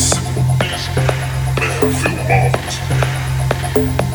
Yes, yes, man, feel marvelous.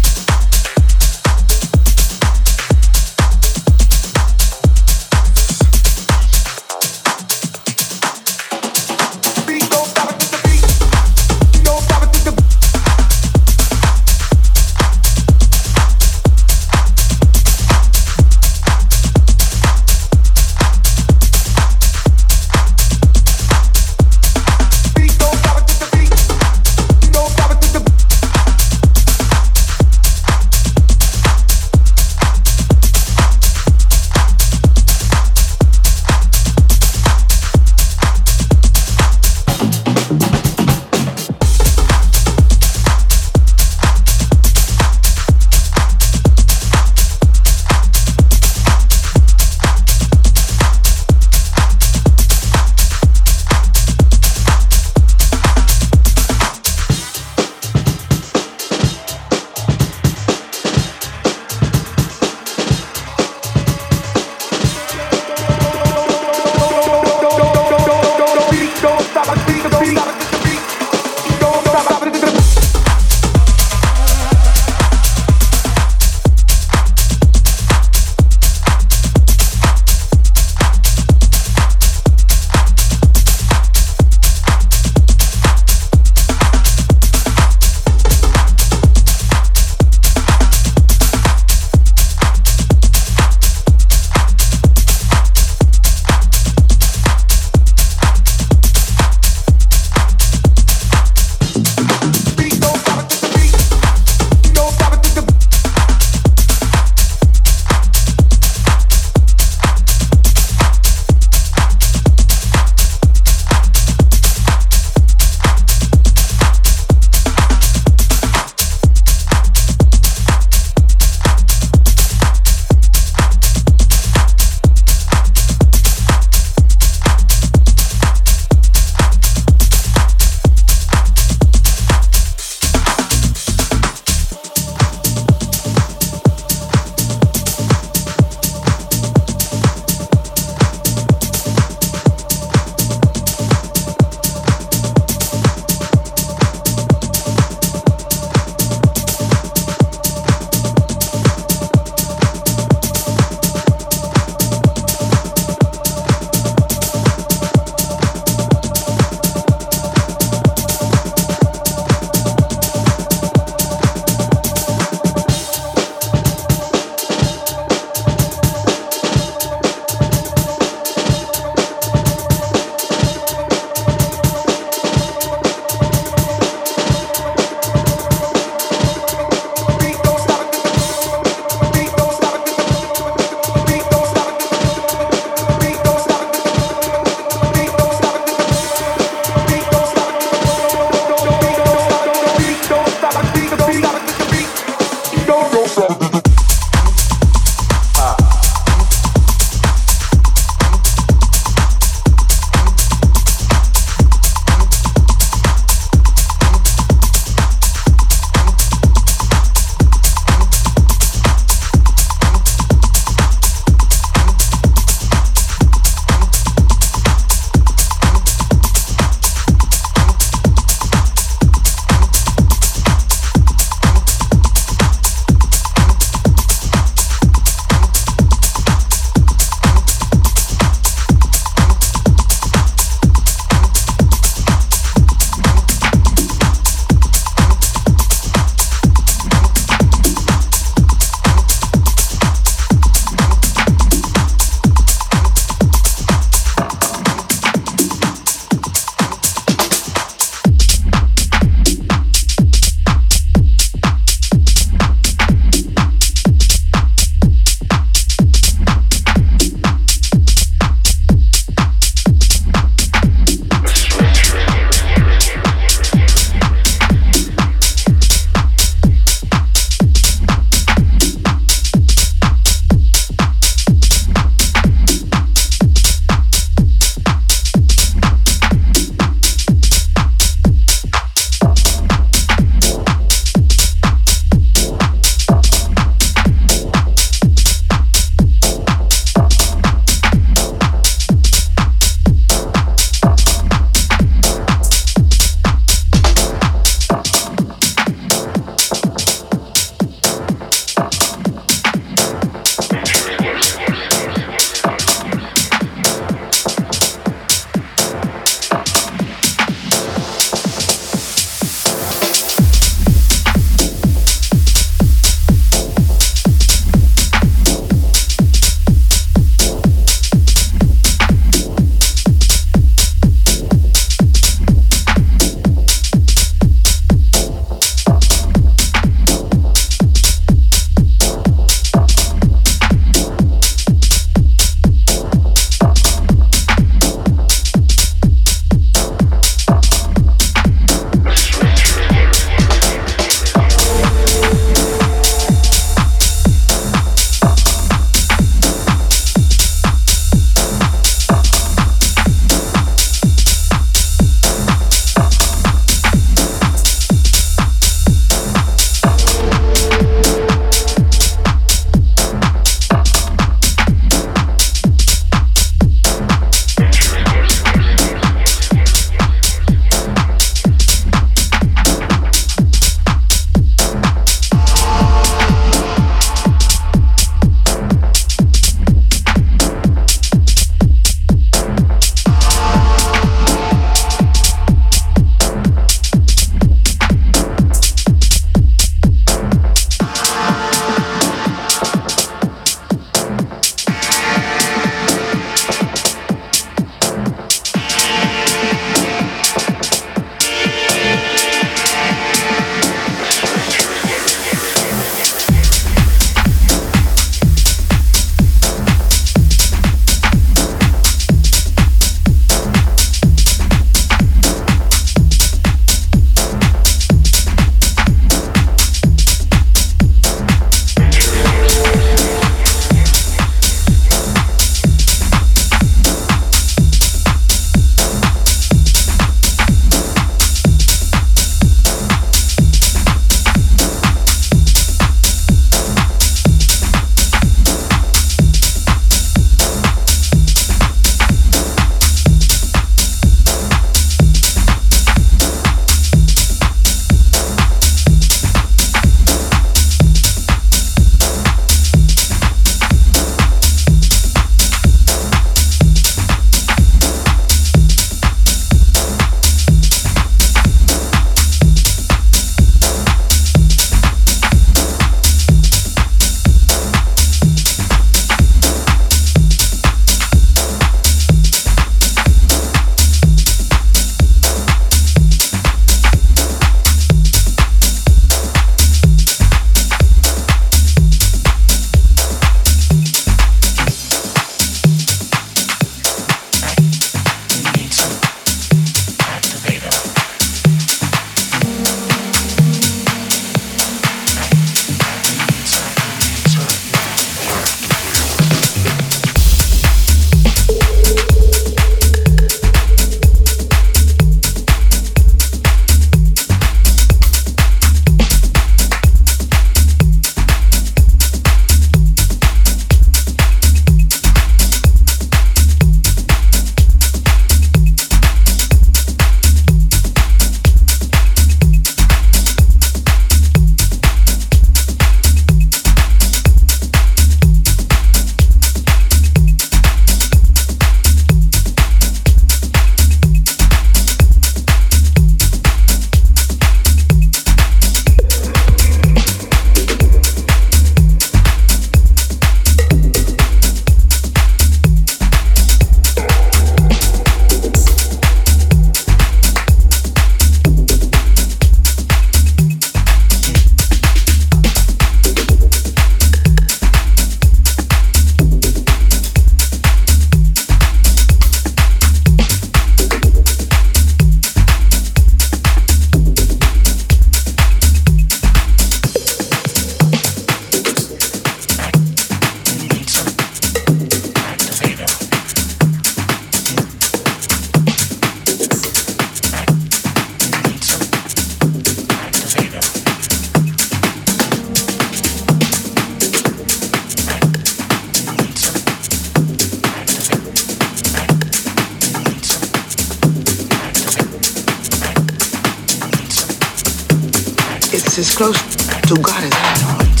close to God in that moment.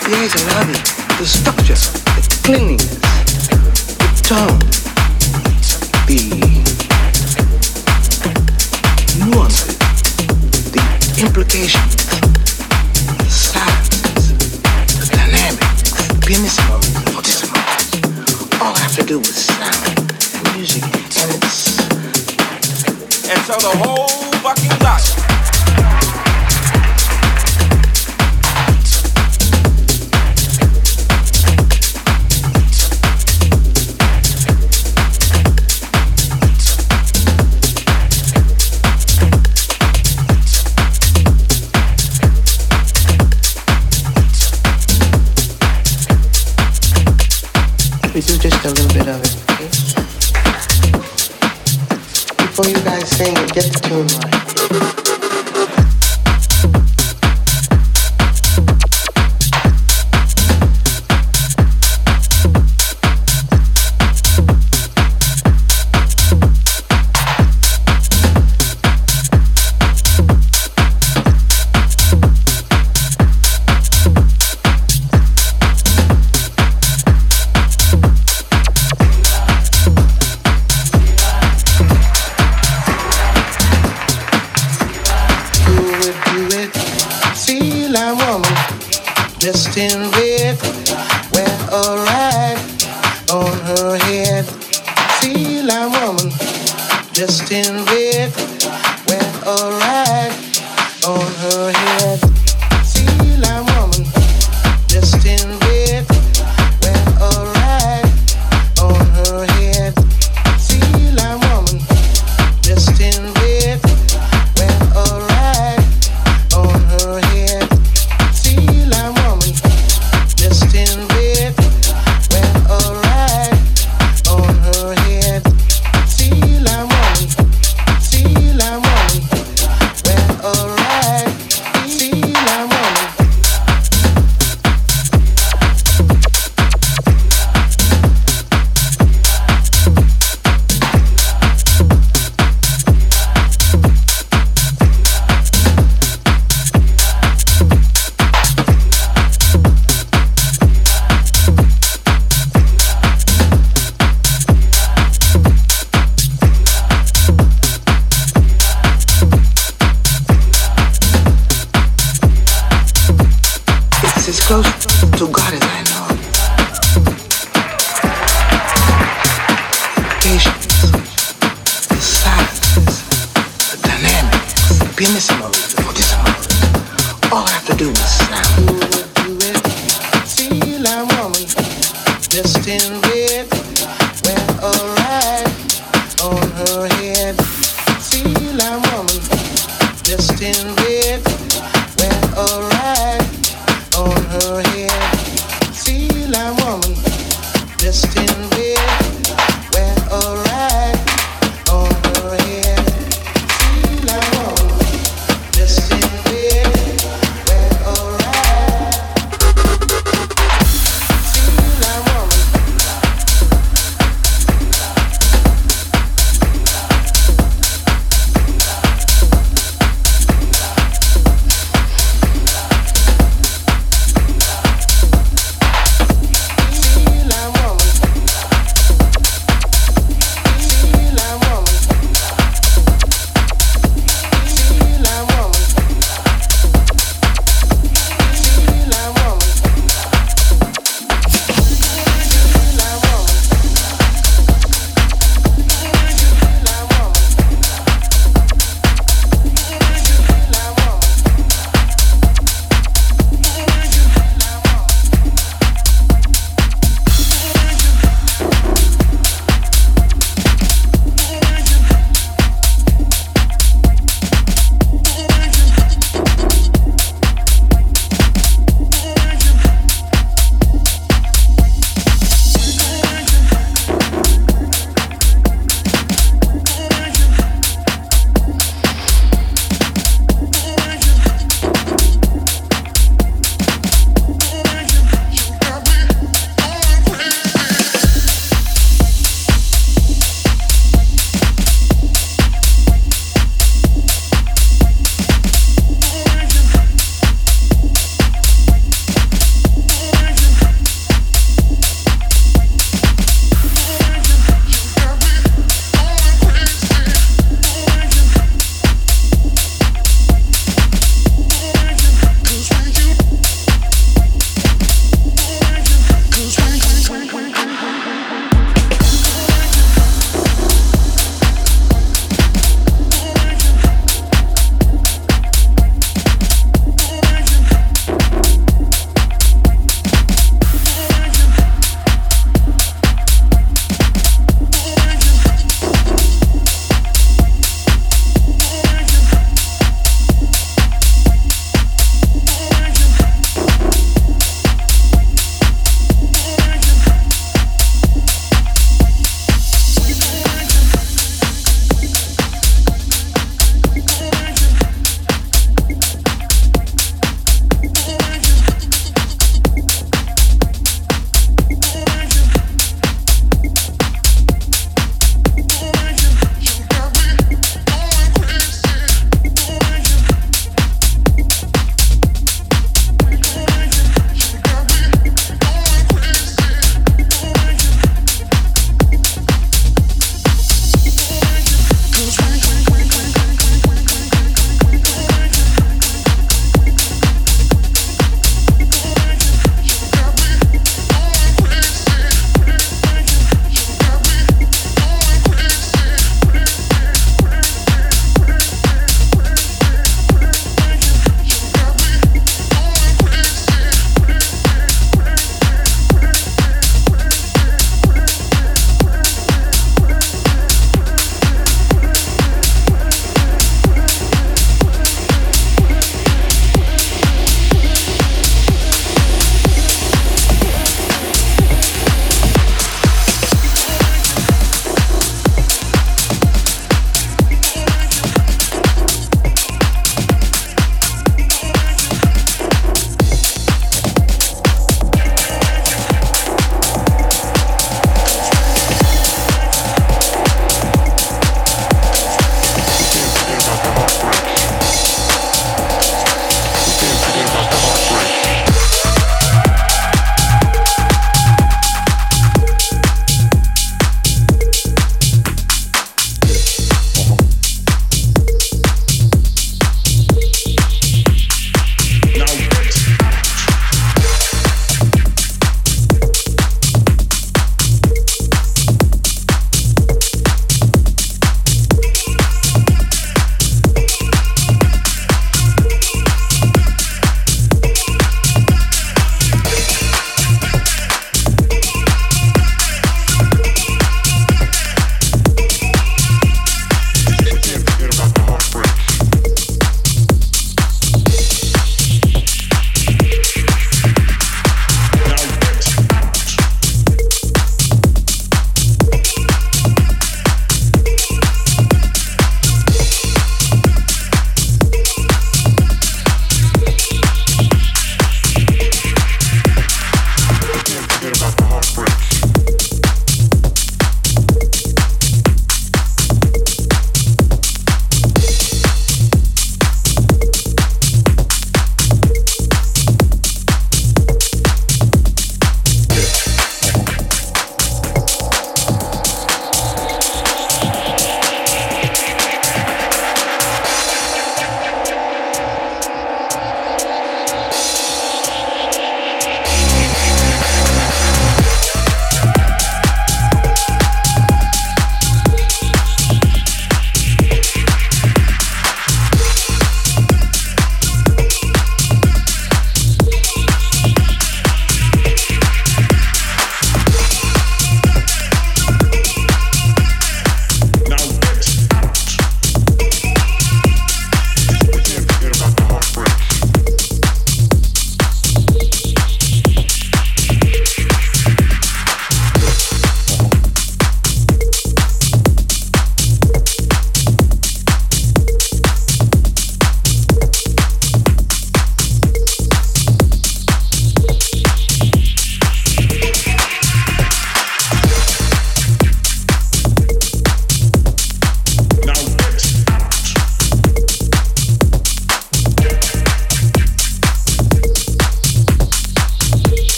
The eyes are lovely, the structure, the cleanliness, the tone. it. Feel I won't. Dressed in red. Wear a rag On her head. Feel I woman. Dressed in red. Wear a rag On her head.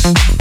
Thank